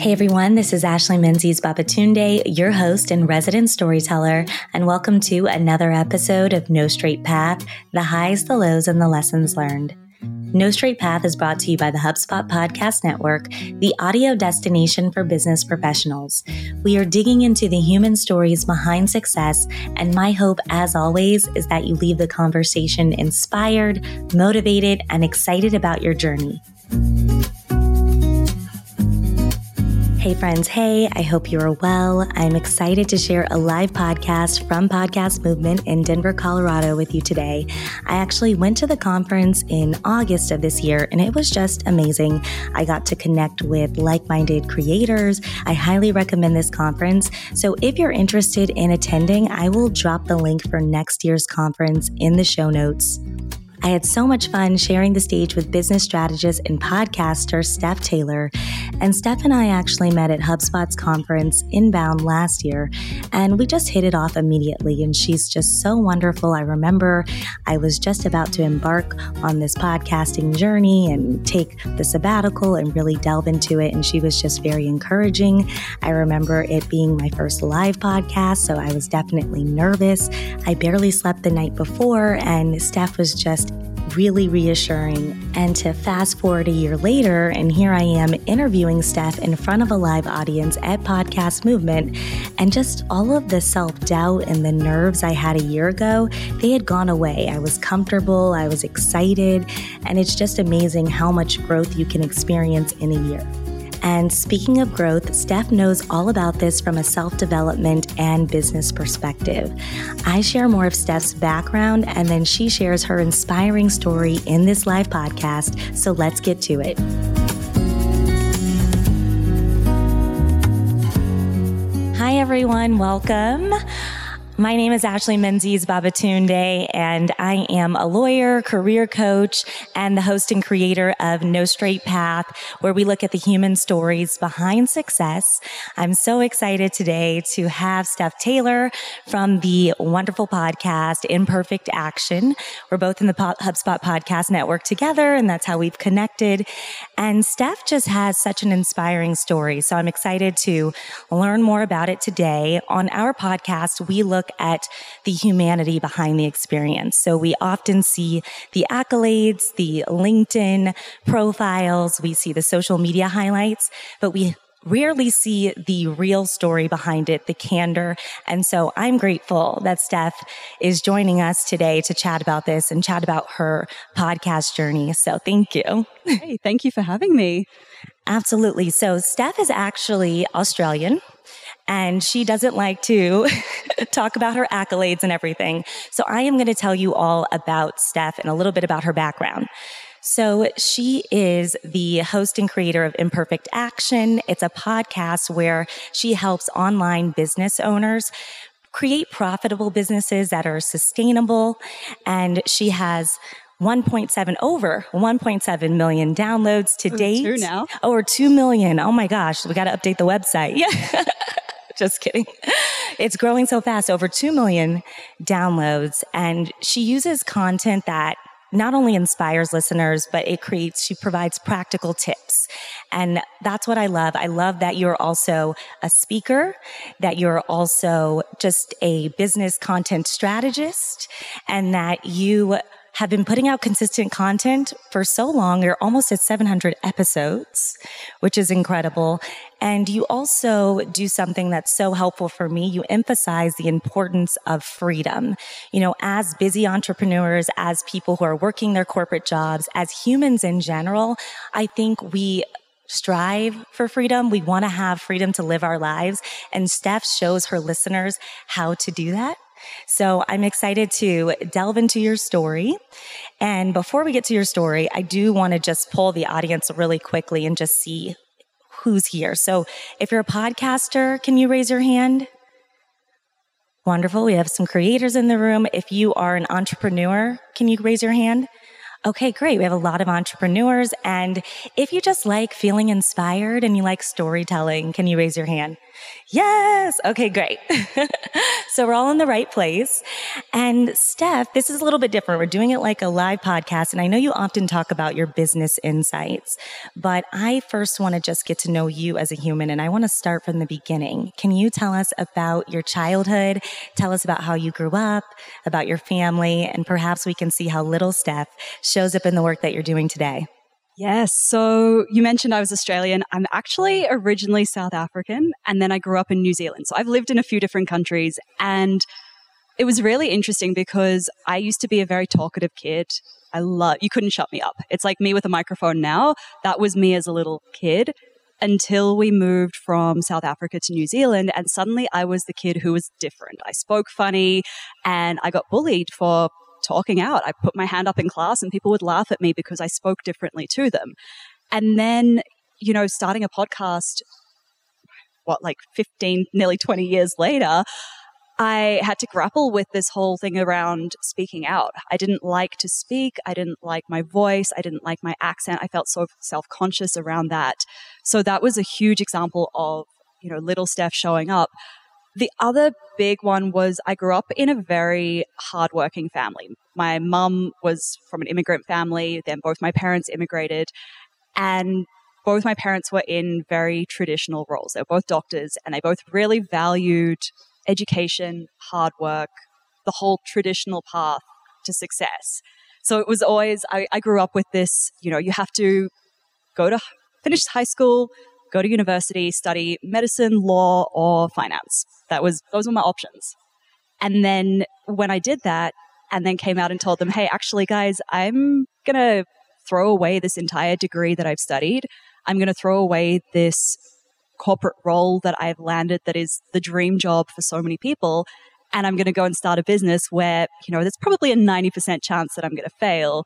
Hey everyone, this is Ashley Menzies Babatunde, your host and resident storyteller, and welcome to another episode of No Straight Path the highs, the lows, and the lessons learned. No Straight Path is brought to you by the HubSpot Podcast Network, the audio destination for business professionals. We are digging into the human stories behind success, and my hope, as always, is that you leave the conversation inspired, motivated, and excited about your journey. Hey, friends. Hey, I hope you're well. I'm excited to share a live podcast from Podcast Movement in Denver, Colorado with you today. I actually went to the conference in August of this year and it was just amazing. I got to connect with like minded creators. I highly recommend this conference. So if you're interested in attending, I will drop the link for next year's conference in the show notes. I had so much fun sharing the stage with business strategist and podcaster Steph Taylor. And Steph and I actually met at HubSpot's conference Inbound last year, and we just hit it off immediately. And she's just so wonderful. I remember I was just about to embark on this podcasting journey and take the sabbatical and really delve into it. And she was just very encouraging. I remember it being my first live podcast, so I was definitely nervous. I barely slept the night before, and Steph was just really reassuring. And to fast forward a year later, and here I am interviewing Steph in front of a live audience at Podcast Movement, and just all of the self doubt and the nerves I had a year ago, they had gone away. I was comfortable, I was excited, and it's just amazing how much growth you can experience in a year. And speaking of growth, Steph knows all about this from a self development and business perspective. I share more of Steph's background and then she shares her inspiring story in this live podcast. So let's get to it. Hi, everyone. Welcome. My name is Ashley Menzies Babatunde, and I am a lawyer, career coach, and the host and creator of No Straight Path, where we look at the human stories behind success. I'm so excited today to have Steph Taylor from the wonderful podcast Imperfect Action. We're both in the HubSpot Podcast Network together, and that's how we've connected. And Steph just has such an inspiring story. So I'm excited to learn more about it today. On our podcast, we look at the humanity behind the experience. So we often see the accolades, the LinkedIn profiles, we see the social media highlights, but we rarely see the real story behind it, the candor. And so I'm grateful that Steph is joining us today to chat about this and chat about her podcast journey. So thank you. Hey, thank you for having me. Absolutely. So Steph is actually Australian and she doesn't like to talk about her accolades and everything. So I am going to tell you all about Steph and a little bit about her background. So she is the host and creator of Imperfect Action. It's a podcast where she helps online business owners create profitable businesses that are sustainable. And she has 1.7 over 1.7 million downloads to oh, date. Two now. Over 2 million. Oh my gosh. We got to update the website. Yeah. Just kidding. It's growing so fast, over 2 million downloads. And she uses content that not only inspires listeners, but it creates, she provides practical tips. And that's what I love. I love that you're also a speaker, that you're also just a business content strategist, and that you have been putting out consistent content for so long. You're almost at 700 episodes, which is incredible. And you also do something that's so helpful for me. You emphasize the importance of freedom. You know, as busy entrepreneurs, as people who are working their corporate jobs, as humans in general, I think we strive for freedom. We want to have freedom to live our lives. And Steph shows her listeners how to do that. So I'm excited to delve into your story. And before we get to your story, I do want to just pull the audience really quickly and just see who's here. So if you're a podcaster, can you raise your hand? Wonderful. We have some creators in the room. If you are an entrepreneur, can you raise your hand? Okay, great. We have a lot of entrepreneurs. And if you just like feeling inspired and you like storytelling, can you raise your hand? Yes. Okay, great. so we're all in the right place. And Steph, this is a little bit different. We're doing it like a live podcast. And I know you often talk about your business insights, but I first want to just get to know you as a human. And I want to start from the beginning. Can you tell us about your childhood? Tell us about how you grew up, about your family, and perhaps we can see how little Steph shows up in the work that you're doing today. Yes. So you mentioned I was Australian. I'm actually originally South African and then I grew up in New Zealand. So I've lived in a few different countries and it was really interesting because I used to be a very talkative kid. I love, you couldn't shut me up. It's like me with a microphone now. That was me as a little kid until we moved from South Africa to New Zealand. And suddenly I was the kid who was different. I spoke funny and I got bullied for talking out. I put my hand up in class and people would laugh at me because I spoke differently to them. And then, you know, starting a podcast, what, like 15, nearly 20 years later, I had to grapple with this whole thing around speaking out. I didn't like to speak. I didn't like my voice. I didn't like my accent. I felt so self conscious around that. So that was a huge example of, you know, little Steph showing up. The other big one was I grew up in a very hardworking family. My mum was from an immigrant family, then both my parents immigrated, and both my parents were in very traditional roles. They were both doctors, and they both really valued education, hard work, the whole traditional path to success. So it was always, I, I grew up with this, you know, you have to go to finish high school, go to university, study medicine, law, or finance. That was, those were my options. And then when I did that and then came out and told them, hey, actually, guys, I'm going to throw away this entire degree that I've studied. I'm going to throw away this corporate role that I've landed that is the dream job for so many people. And I'm going to go and start a business where, you know, there's probably a 90% chance that I'm going to fail.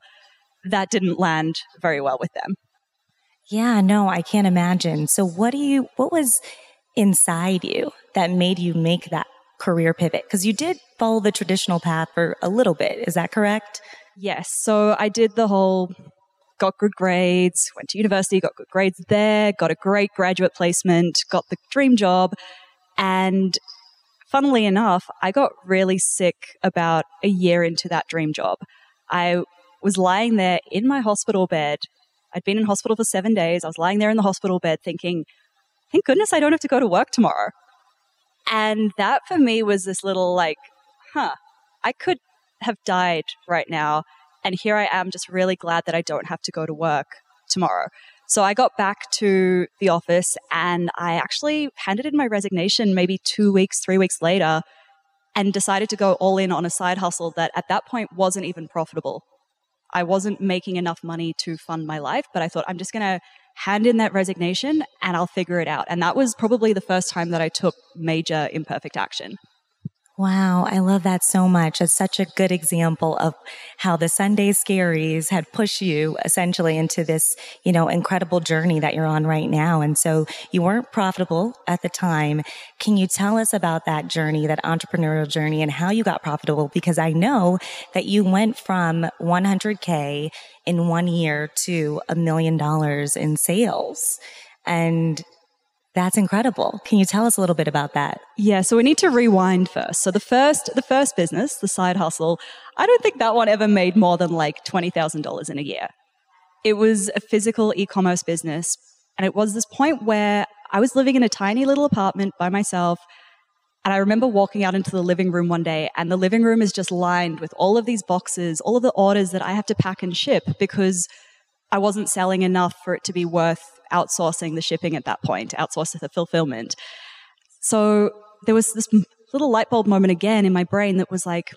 That didn't land very well with them. Yeah, no, I can't imagine. So what do you what was inside you that made you make that career pivot? Because you did follow the traditional path for a little bit. Is that correct? Yes. So I did the whole got good grades, went to university, got good grades there, got a great graduate placement, got the dream job. And funnily enough, I got really sick about a year into that dream job. I was lying there in my hospital bed I'd been in hospital for seven days. I was lying there in the hospital bed thinking, thank goodness I don't have to go to work tomorrow. And that for me was this little like, huh, I could have died right now. And here I am just really glad that I don't have to go to work tomorrow. So I got back to the office and I actually handed in my resignation maybe two weeks, three weeks later and decided to go all in on a side hustle that at that point wasn't even profitable. I wasn't making enough money to fund my life, but I thought I'm just going to hand in that resignation and I'll figure it out. And that was probably the first time that I took major imperfect action. Wow, I love that so much. It's such a good example of how the Sunday scaries had pushed you essentially into this, you know, incredible journey that you're on right now. And so you weren't profitable at the time. Can you tell us about that journey, that entrepreneurial journey and how you got profitable? Because I know that you went from 100K in one year to a million dollars in sales. And that's incredible. Can you tell us a little bit about that? Yeah, so we need to rewind first. So the first the first business, the side hustle, I don't think that one ever made more than like $20,000 in a year. It was a physical e-commerce business, and it was this point where I was living in a tiny little apartment by myself. And I remember walking out into the living room one day, and the living room is just lined with all of these boxes, all of the orders that I have to pack and ship because I wasn't selling enough for it to be worth outsourcing the shipping at that point, outsource the fulfillment. So there was this little light bulb moment again in my brain that was like,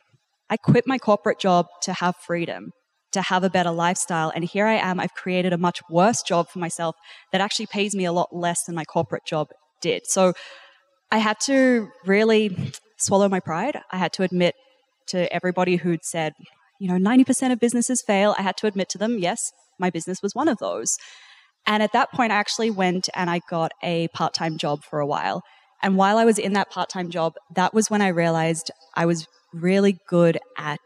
I quit my corporate job to have freedom, to have a better lifestyle. And here I am, I've created a much worse job for myself that actually pays me a lot less than my corporate job did. So I had to really swallow my pride. I had to admit to everybody who'd said, you know, 90% of businesses fail. I had to admit to them, yes, my business was one of those. And at that point, I actually went and I got a part time job for a while. And while I was in that part time job, that was when I realized I was really good at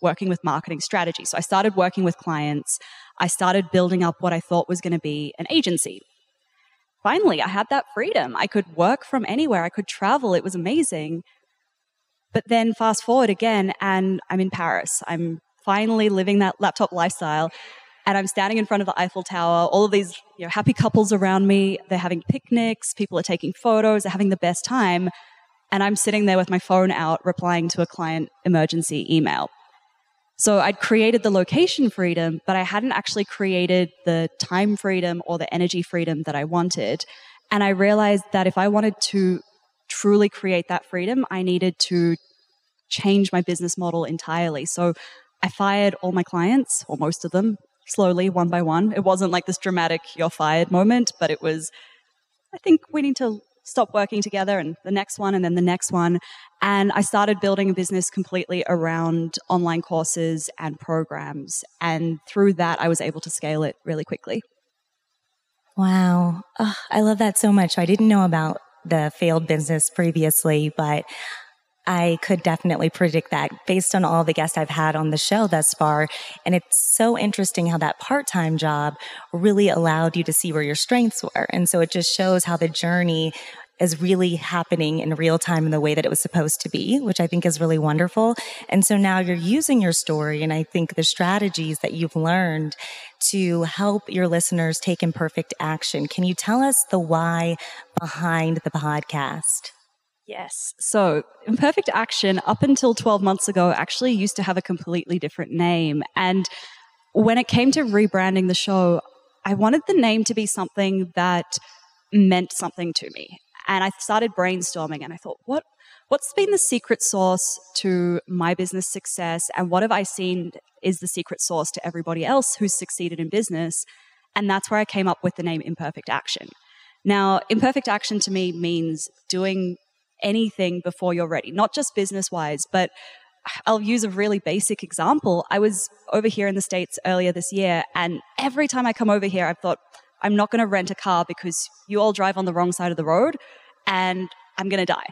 working with marketing strategy. So I started working with clients. I started building up what I thought was going to be an agency. finally, I had that freedom. I could work from anywhere, I could travel. It was amazing. But then fast forward again, and I'm in Paris. I'm finally living that laptop lifestyle. And I'm standing in front of the Eiffel Tower, all of these you know, happy couples around me. They're having picnics, people are taking photos, they're having the best time. And I'm sitting there with my phone out replying to a client emergency email. So I'd created the location freedom, but I hadn't actually created the time freedom or the energy freedom that I wanted. And I realized that if I wanted to truly create that freedom, I needed to change my business model entirely. So I fired all my clients, or most of them, slowly, one by one. It wasn't like this dramatic, you're fired moment, but it was, I think we need to stop working together and the next one and then the next one. And I started building a business completely around online courses and programs. And through that, I was able to scale it really quickly. Wow. Oh, I love that so much. I didn't know about the failed business previously, but I could definitely predict that based on all the guests I've had on the show thus far. And it's so interesting how that part time job really allowed you to see where your strengths were. And so it just shows how the journey is really happening in real time in the way that it was supposed to be, which I think is really wonderful. And so now you're using your story and I think the strategies that you've learned to help your listeners take imperfect action. Can you tell us the why behind the podcast? Yes. So, Imperfect Action, up until 12 months ago, actually used to have a completely different name. And when it came to rebranding the show, I wanted the name to be something that meant something to me. And I started brainstorming and I thought, what what's been the secret sauce to my business success and what have I seen is the secret sauce to everybody else who's succeeded in business? And that's where I came up with the name Imperfect Action. Now, imperfect action to me means doing anything before you're ready, not just business wise, but I'll use a really basic example. I was over here in the States earlier this year, and every time I come over here, I've thought, I'm not going to rent a car because you all drive on the wrong side of the road and I'm going to die.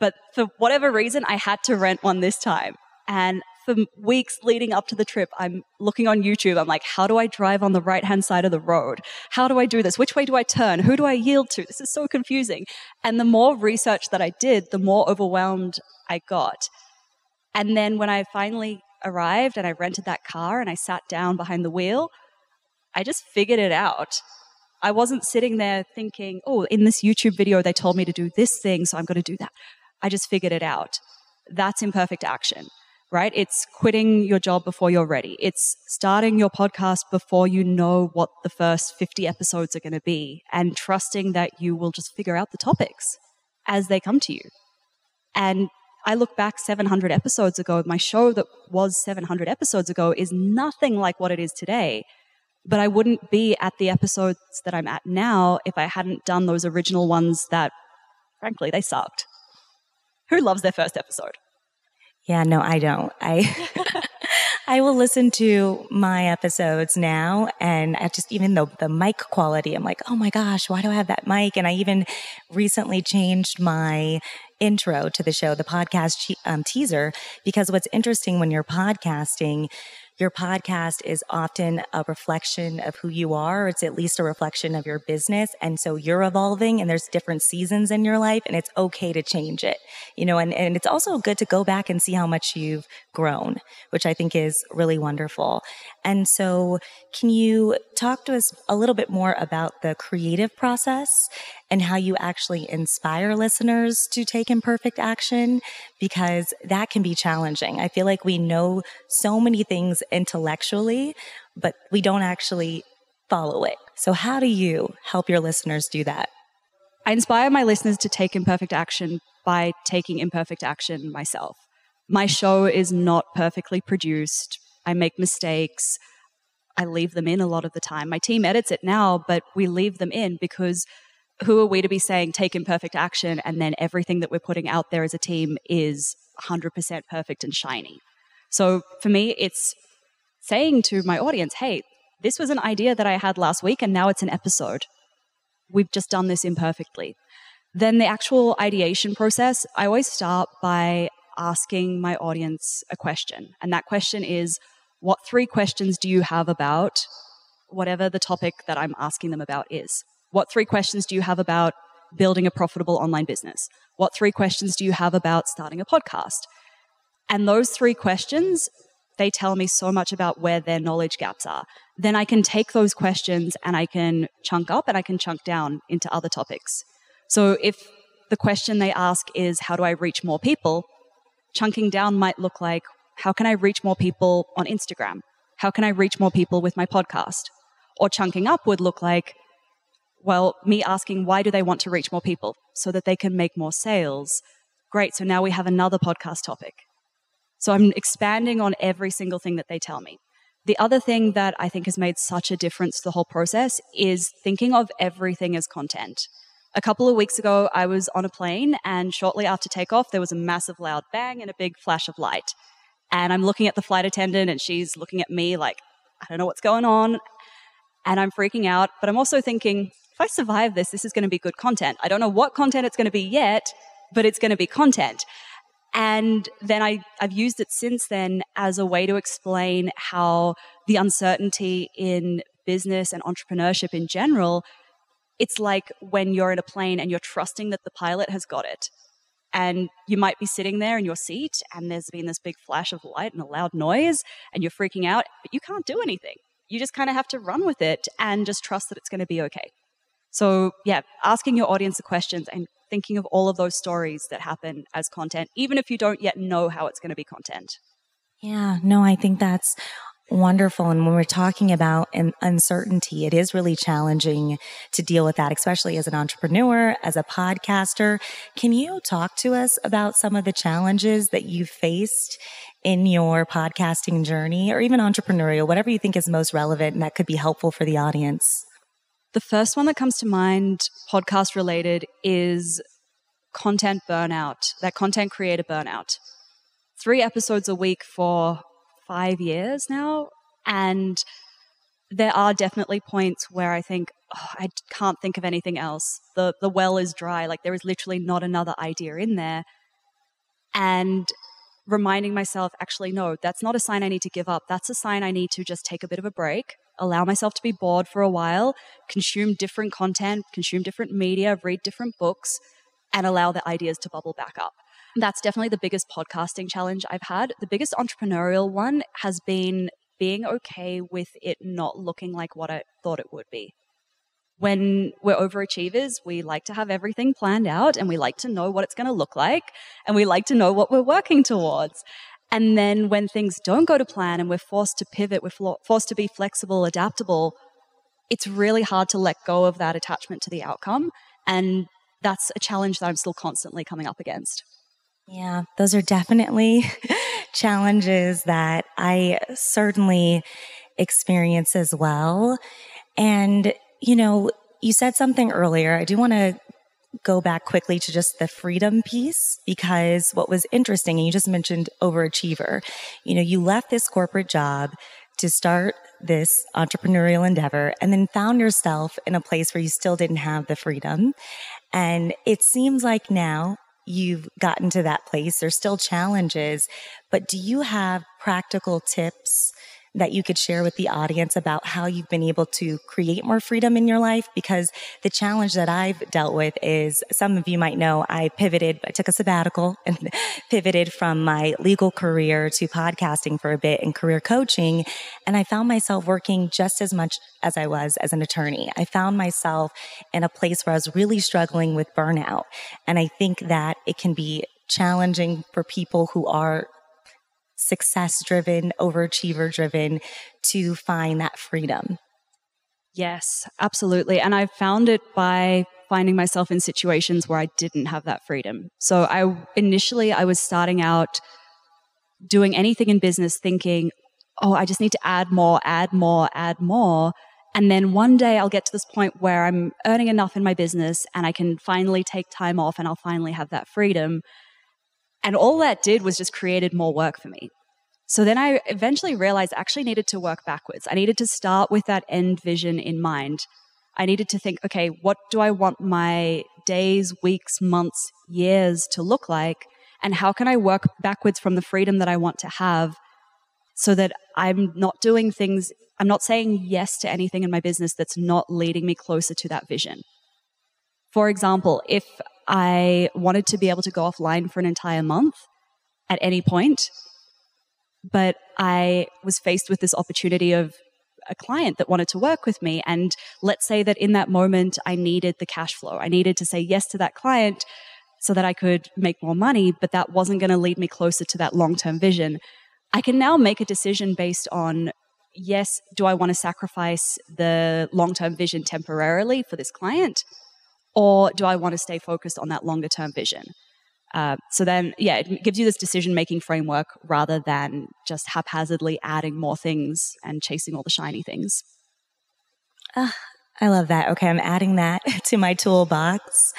But for whatever reason, I had to rent one this time. And for weeks leading up to the trip, I'm looking on YouTube. I'm like, how do I drive on the right hand side of the road? How do I do this? Which way do I turn? Who do I yield to? This is so confusing. And the more research that I did, the more overwhelmed I got. And then when I finally arrived and I rented that car and I sat down behind the wheel, I just figured it out. I wasn't sitting there thinking, oh, in this YouTube video, they told me to do this thing, so I'm going to do that. I just figured it out. That's imperfect action right? It's quitting your job before you're ready. It's starting your podcast before you know what the first 50 episodes are going to be and trusting that you will just figure out the topics as they come to you. And I look back 700 episodes ago, my show that was 700 episodes ago is nothing like what it is today. But I wouldn't be at the episodes that I'm at now if I hadn't done those original ones that, frankly, they sucked. Who loves their first episode? Yeah, no, I don't. I I will listen to my episodes now and I just even though the mic quality, I'm like, oh my gosh, why do I have that mic? And I even recently changed my intro to the show, the podcast um, teaser, because what's interesting when you're podcasting, your podcast is often a reflection of who you are. It's at least a reflection of your business. And so you're evolving and there's different seasons in your life and it's okay to change it, you know, and, and it's also good to go back and see how much you've grown, which I think is really wonderful. And so can you talk to us a little bit more about the creative process and how you actually inspire listeners to take imperfect action because that can be challenging. I feel like we know so many things intellectually, but we don't actually follow it. So, how do you help your listeners do that? I inspire my listeners to take imperfect action by taking imperfect action myself. My show is not perfectly produced. I make mistakes. I leave them in a lot of the time. My team edits it now, but we leave them in because who are we to be saying take imperfect action and then everything that we're putting out there as a team is 100% perfect and shiny? So for me, it's saying to my audience, hey, this was an idea that I had last week and now it's an episode. We've just done this imperfectly. Then the actual ideation process, I always start by asking my audience a question. And that question is, what three questions do you have about whatever the topic that I'm asking them about is? What three questions do you have about building a profitable online business? What three questions do you have about starting a podcast? And those three questions, they tell me so much about where their knowledge gaps are. Then I can take those questions and I can chunk up and I can chunk down into other topics. So if the question they ask is, how do I reach more people? Chunking down might look like, how can I reach more people on Instagram? How can I reach more people with my podcast? Or chunking up would look like, well, me asking why do they want to reach more people so that they can make more sales. Great. So now we have another podcast topic. So I'm expanding on every single thing that they tell me. The other thing that I think has made such a difference to the whole process is thinking of everything as content. A couple of weeks ago, I was on a plane, and shortly after takeoff, there was a massive loud bang and a big flash of light. And I'm looking at the flight attendant, and she's looking at me like, I don't know what's going on. And I'm freaking out, but I'm also thinking, if I survive this, this is going to be good content. I don't know what content it's going to be yet, but it's going to be content. And then I, I've used it since then as a way to explain how the uncertainty in business and entrepreneurship in general, it's like when you're in a plane and you're trusting that the pilot has got it. And you might be sitting there in your seat and there's been this big flash of light and a loud noise and you're freaking out, but you can't do anything. You just kind of have to run with it and just trust that it's going to be okay. So, yeah, asking your audience the questions and thinking of all of those stories that happen as content, even if you don't yet know how it's going to be content. Yeah, no, I think that's wonderful. And when we're talking about an uncertainty, it is really challenging to deal with that, especially as an entrepreneur, as a podcaster. Can you talk to us about some of the challenges that you faced in your podcasting journey or even entrepreneurial, whatever you think is most relevant and that could be helpful for the audience? The first one that comes to mind, podcast related, is content burnout, that content creator burnout. Three episodes a week for five years now. And there are definitely points where I think, oh, I can't think of anything else. The, the well is dry. Like there is literally not another idea in there. And reminding myself, actually, no, that's not a sign I need to give up. That's a sign I need to just take a bit of a break, allow myself to be bored for a while, consume different content, consume different media, read different books, and allow the ideas to bubble back up. That's definitely the biggest podcasting challenge I've had. The biggest entrepreneurial one has been being okay with it not looking like what I thought it would be. When we're overachievers, we like to have everything planned out and we like to know what it's going to look like and we like to know what we're working towards. And then when things don't go to plan and we're forced to pivot, we're forced to be flexible, adaptable, it's really hard to let go of that attachment to the outcome. And that's a challenge that I'm still constantly coming up against. Yeah, those are definitely challenges that I certainly experience as well. And, you know, you said something earlier. I do want to go back quickly to just the freedom piece because what was interesting, and you just mentioned overachiever, you know, you left this corporate job to start this entrepreneurial endeavor and then found yourself in a place where you still didn't have the freedom. And it seems like now you've gotten to that place. There's still challenges, but do you have practical tips that you could share with the audience about how you've been able to create more freedom in your life? Because the challenge that I've dealt with is some of you might know I pivoted, I took a sabbatical and pivoted from my legal career to podcasting for a bit and career coaching. And I found myself working just as much as I was as an attorney. I found myself in a place where I was really struggling with burnout. And I think that it can be challenging for people who are success driven, overachiever driven to find that freedom. Yes, absolutely. And I've found it by finding myself in situations where I didn't have that freedom. So I initially I was starting out doing anything in business thinking, "Oh, I just need to add more, add more, add more." And then one day I'll get to this point where I'm earning enough in my business and I can finally take time off and I'll finally have that freedom. And all that did was just created more work for me. So then I eventually realized I actually needed to work backwards. I needed to start with that end vision in mind. I needed to think, okay, what do I want my days, weeks, months, years to look like? And how can I work backwards from the freedom that I want to have so that I'm not doing things, I'm not saying yes to anything in my business that's not leading me closer to that vision. For example, if I wanted to be able to go offline for an entire month at any point, but I was faced with this opportunity of a client that wanted to work with me. And let's say that in that moment, I needed the cash flow. I needed to say yes to that client so that I could make more money, but that wasn't going to lead me closer to that long term vision. I can now make a decision based on yes, do I want to sacrifice the long term vision temporarily for this client? Or do I want to stay focused on that longer term vision? Uh, so then, yeah, it gives you this decision making framework rather than just haphazardly adding more things and chasing all the shiny things. Uh, I love that. Okay, I'm adding that to my toolbox.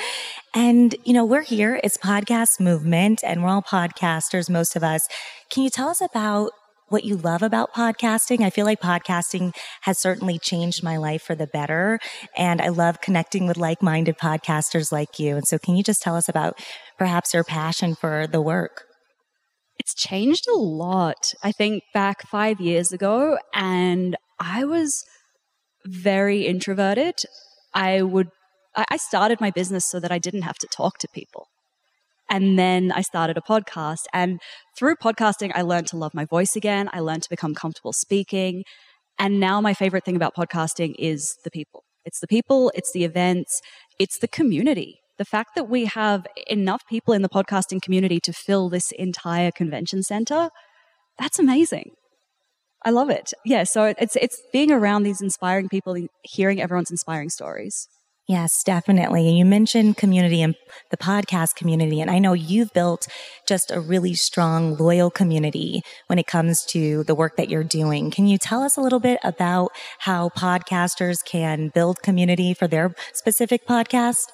And, you know, we're here, it's podcast movement, and we're all podcasters, most of us. Can you tell us about what you love about podcasting. I feel like podcasting has certainly changed my life for the better. And I love connecting with like minded podcasters like you. And so, can you just tell us about perhaps your passion for the work? It's changed a lot. I think back five years ago, and I was very introverted. I would, I started my business so that I didn't have to talk to people. And then I started a podcast. And through podcasting, I learned to love my voice again. I learned to become comfortable speaking. And now my favorite thing about podcasting is the people. It's the people, it's the events, it's the community. The fact that we have enough people in the podcasting community to fill this entire convention center, that's amazing. I love it. Yeah, so it's it's being around these inspiring people, hearing everyone's inspiring stories. Yes, definitely. You mentioned community and the podcast community. And I know you've built just a really strong, loyal community when it comes to the work that you're doing. Can you tell us a little bit about how podcasters can build community for their specific podcast?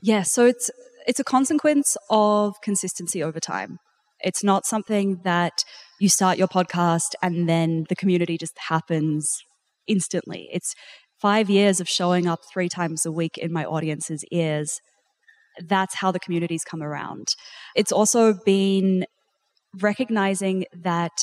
Yeah, so it's it's a consequence of consistency over time. It's not something that you start your podcast and then the community just happens instantly. It's five years of showing up three times a week in my audience's ears, that's how the communities come around. It's also been recognizing that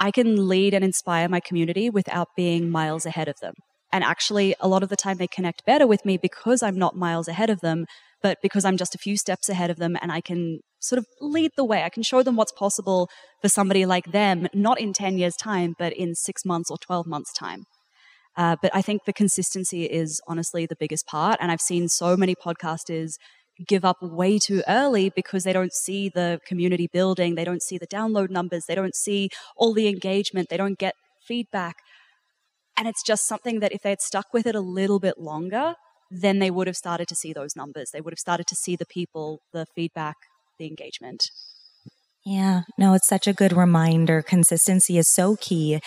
I can lead and inspire my community without being miles ahead of them. And actually, a lot of the time they connect better with me because I'm not miles ahead of them, but because I'm just a few steps ahead of them and I can sort of lead the way. I can show them what's possible for somebody like them, not in 10 years' time, but in six months or 12 months' time. Uh, but I think the consistency is honestly the biggest part. And I've seen so many podcasters give up way too early because they don't see the community building, they don't see the download numbers, they don't see all the engagement, they don't get feedback. And it's just something that if they had stuck with it a little bit longer, then they would have started to see those numbers. They would have started to see the people, the feedback, the engagement. Yeah, no, it's such a good reminder. Consistency is so key.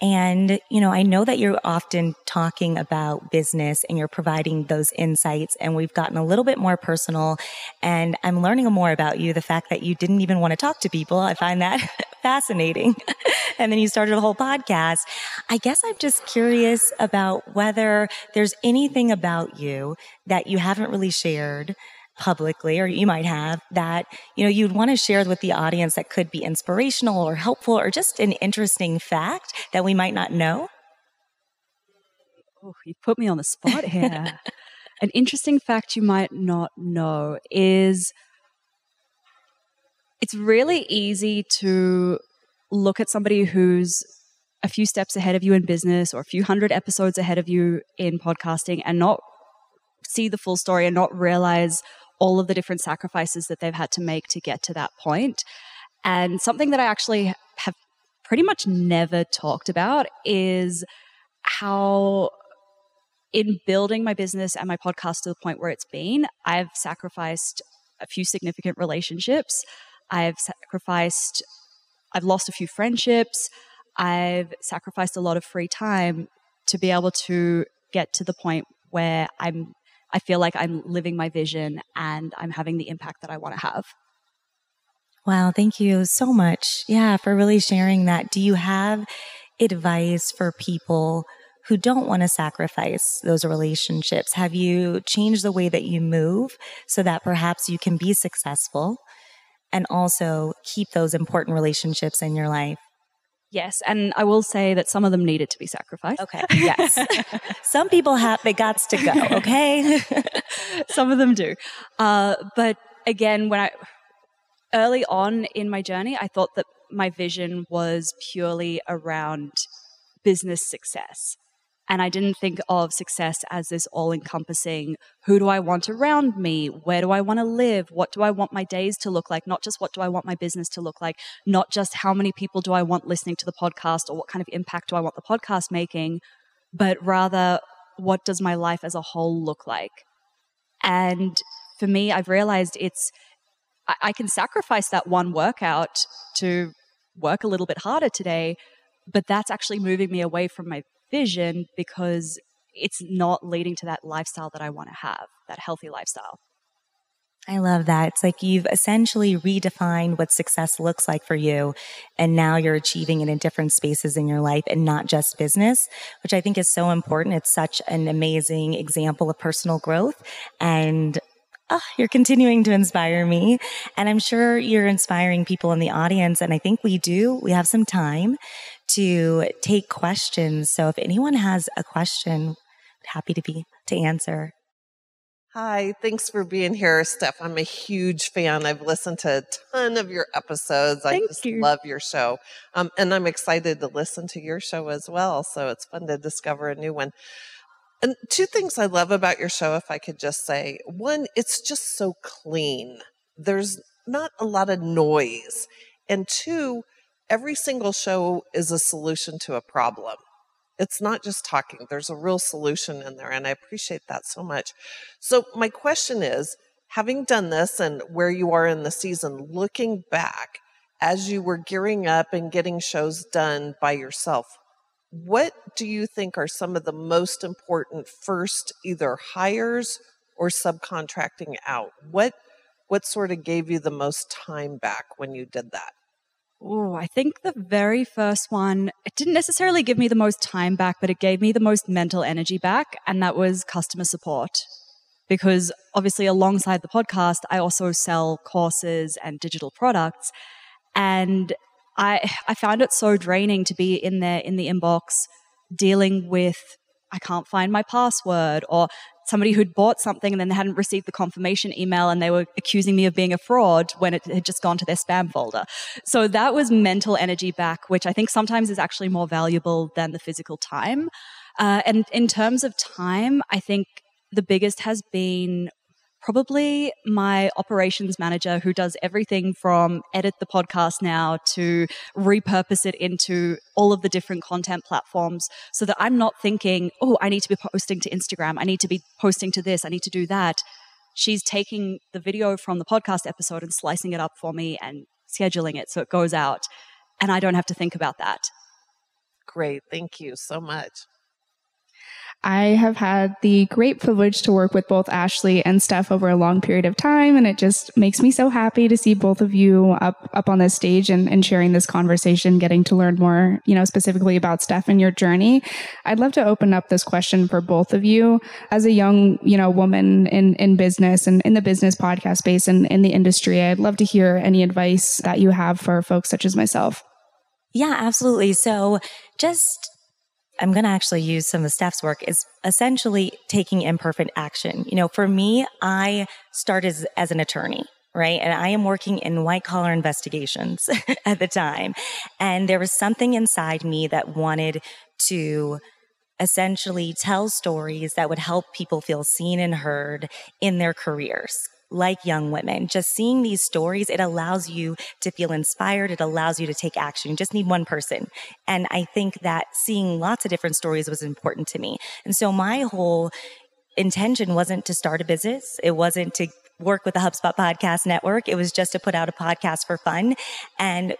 And, you know, I know that you're often talking about business and you're providing those insights and we've gotten a little bit more personal and I'm learning more about you. The fact that you didn't even want to talk to people. I find that fascinating. and then you started a whole podcast. I guess I'm just curious about whether there's anything about you that you haven't really shared publicly or you might have that you know you'd want to share with the audience that could be inspirational or helpful or just an interesting fact that we might not know? Oh you put me on the spot here. An interesting fact you might not know is it's really easy to look at somebody who's a few steps ahead of you in business or a few hundred episodes ahead of you in podcasting and not see the full story and not realize all of the different sacrifices that they've had to make to get to that point. And something that I actually have pretty much never talked about is how in building my business and my podcast to the point where it's been, I've sacrificed a few significant relationships. I've sacrificed, I've lost a few friendships. I've sacrificed a lot of free time to be able to get to the point where I'm I feel like I'm living my vision and I'm having the impact that I want to have. Wow, thank you so much. Yeah, for really sharing that. Do you have advice for people who don't want to sacrifice those relationships? Have you changed the way that you move so that perhaps you can be successful and also keep those important relationships in your life? Yes, and I will say that some of them needed to be sacrificed. Okay. Yes. some people have they got to go. Okay. some of them do, uh, but again, when I early on in my journey, I thought that my vision was purely around business success. And I didn't think of success as this all encompassing who do I want around me? Where do I want to live? What do I want my days to look like? Not just what do I want my business to look like? Not just how many people do I want listening to the podcast or what kind of impact do I want the podcast making? But rather, what does my life as a whole look like? And for me, I've realized it's, I, can sacrifice that one workout to work a little bit harder today, but that's actually moving me away from my vision because it's not leading to that lifestyle that I want to have, that healthy lifestyle. I love that. It's like you've essentially redefined what success looks like for you. And now you're achieving it in different spaces in your life and not just business, which I think is so important. It's such an amazing example of personal growth. And oh, you're continuing to inspire me. And I'm sure you're inspiring people in the audience. And I think we do. We have some time to take questions. So if anyone has a question, happy to be to answer. Hi, thanks for being here, Steph. I'm a huge fan. I've listened to a ton of your episodes. Thank I just you. love your show. Um, and I'm excited to listen to your show as well. So it's fun to discover a new one. And two things I love about your show, if I could just say one, it's just so clean. There's not a lot of noise. And two, every single show is a solution to a problem. It's not just talking, there's a real solution in there. And I appreciate that so much. So, my question is having done this and where you are in the season, looking back as you were gearing up and getting shows done by yourself, what do you think are some of the most important first either hires or subcontracting out? What what sort of gave you the most time back when you did that? Oh, I think the very first one, it didn't necessarily give me the most time back, but it gave me the most mental energy back, and that was customer support. Because obviously, alongside the podcast, I also sell courses and digital products. And I, I found it so draining to be in there in the inbox dealing with I can't find my password or somebody who'd bought something and then they hadn't received the confirmation email and they were accusing me of being a fraud when it had just gone to their spam folder. So that was mental energy back, which I think sometimes is actually more valuable than the physical time. Uh, and in terms of time, I think the biggest has been probably my operations manager who does everything from edit the podcast now to repurpose it into all of the different content platforms so that I'm not thinking, oh, I need to be posting to Instagram, I need to be posting to this, I need to do that. She's taking the video from the podcast episode and slicing it up for me and scheduling it so it goes out. And I don't have to think about that. Great. Thank you so much. I have had the great privilege to work with both Ashley and Steph over a long period of time, and it just makes me so happy to see both of you up up on this stage and, and sharing this conversation, getting to learn more, you know, specifically about Steph and your journey. I'd love to open up this question for both of you as a young, you know, woman in in business and in the business podcast space and in the industry. I'd love to hear any advice that you have for folks such as myself. Yeah, absolutely. So just I'm going to actually use some of Steph's work is essentially taking imperfect action. You know, for me, I started as, as an attorney right? And I am working in white collar investigations at the time. And there was something inside me that wanted to essentially tell stories that would help people feel seen and heard in their careers like young women. Just seeing these stories, it allows you to feel inspired. It allows you to take action. You just need one person. And I think that seeing lots of different stories was important to me. And so my whole intention wasn't to start a business. It wasn't to work with the HubSpot podcast network. It was just to put out a podcast for fun. And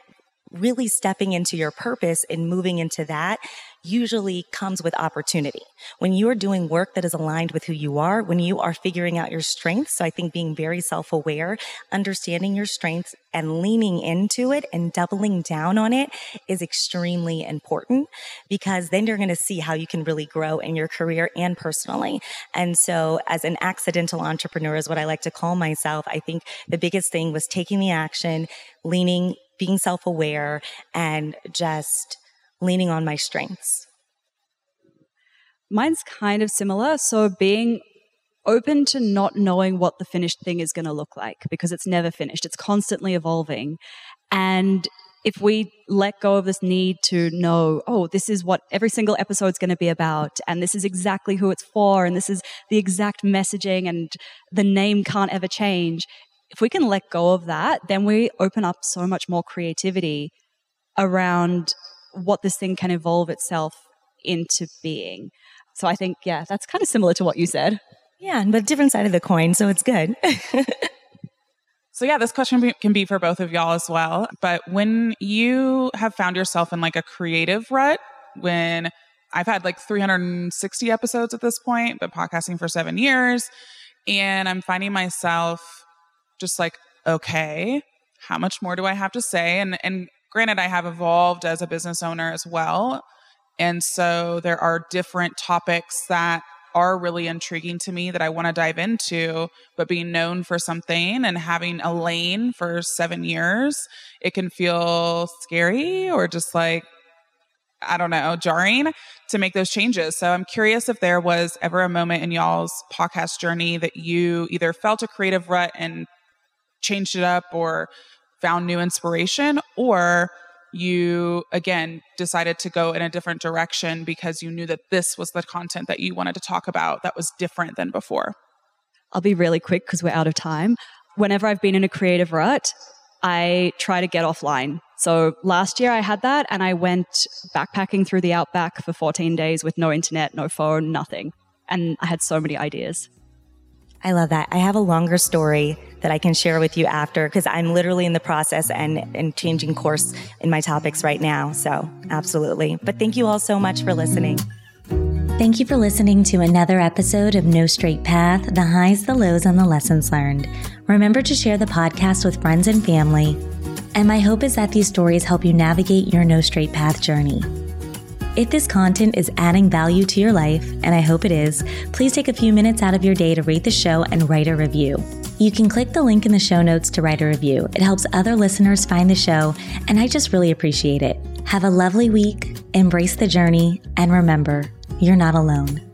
really stepping into your purpose and moving into that usually comes with opportunity. When you are doing work that is aligned with who you are, when you are figuring out your strengths. So I think being very self aware, understanding your strengths and leaning into it and doubling down on it is extremely important because then you're going to see how you can really grow in your career and personally. And so as an accidental entrepreneur is what I like to call myself. I think the biggest thing was taking the action, leaning being self aware and just leaning on my strengths. Mine's kind of similar. So being open to not knowing what the finished thing is going to look like because it's never finished. It's constantly evolving. And if we let go of this need to know, oh, this is what every single episode is going to be about, and this is exactly who it's for, and this is the exact messaging, and the name can't ever change. If we can let go of that, then we open up so much more creativity around what this thing can evolve itself into being. So I think, yeah, that's kind of similar to what you said. Yeah, but different side of the coin, so it's good. so yeah, this question can be for both of y'all as well. But when you have found yourself in like a creative rut, when I've had like 360 episodes at this point, but podcasting for seven years, and I'm finding myself just like, okay, how much more do I have to say? And and granted, I have evolved as a business owner as well. And so there are different topics that are really intriguing to me that I want to dive into, but being known for something and having a lane for seven years, it can feel scary or just like, I don't know, jarring to make those changes. So I'm curious if there was ever a moment in y'all's podcast journey that you either felt a creative rut and changed it up or found new inspiration, or you again decided to go in a different direction because you knew that this was the content that you wanted to talk about that was different than before? I'll be really quick because we're out of time. Whenever I've been in a creative rut, I try to get offline. So last year I had that and I went backpacking through the outback for 14 days with no internet, no phone, nothing. And I had so many ideas. I love that. I have a longer story that I can share with you after because I'm literally in the process and, and changing course in my topics right now. So, absolutely. But thank you all so much for listening. Thank you for listening to another episode of No Straight Path the highs, the lows, and the lessons learned. Remember to share the podcast with friends and family. And my hope is that these stories help you navigate your No Straight Path journey. If this content is adding value to your life, and I hope it is, please take a few minutes out of your day to rate the show and write a review. You can click the link in the show notes to write a review. It helps other listeners find the show, and I just really appreciate it. Have a lovely week, embrace the journey, and remember, you're not alone.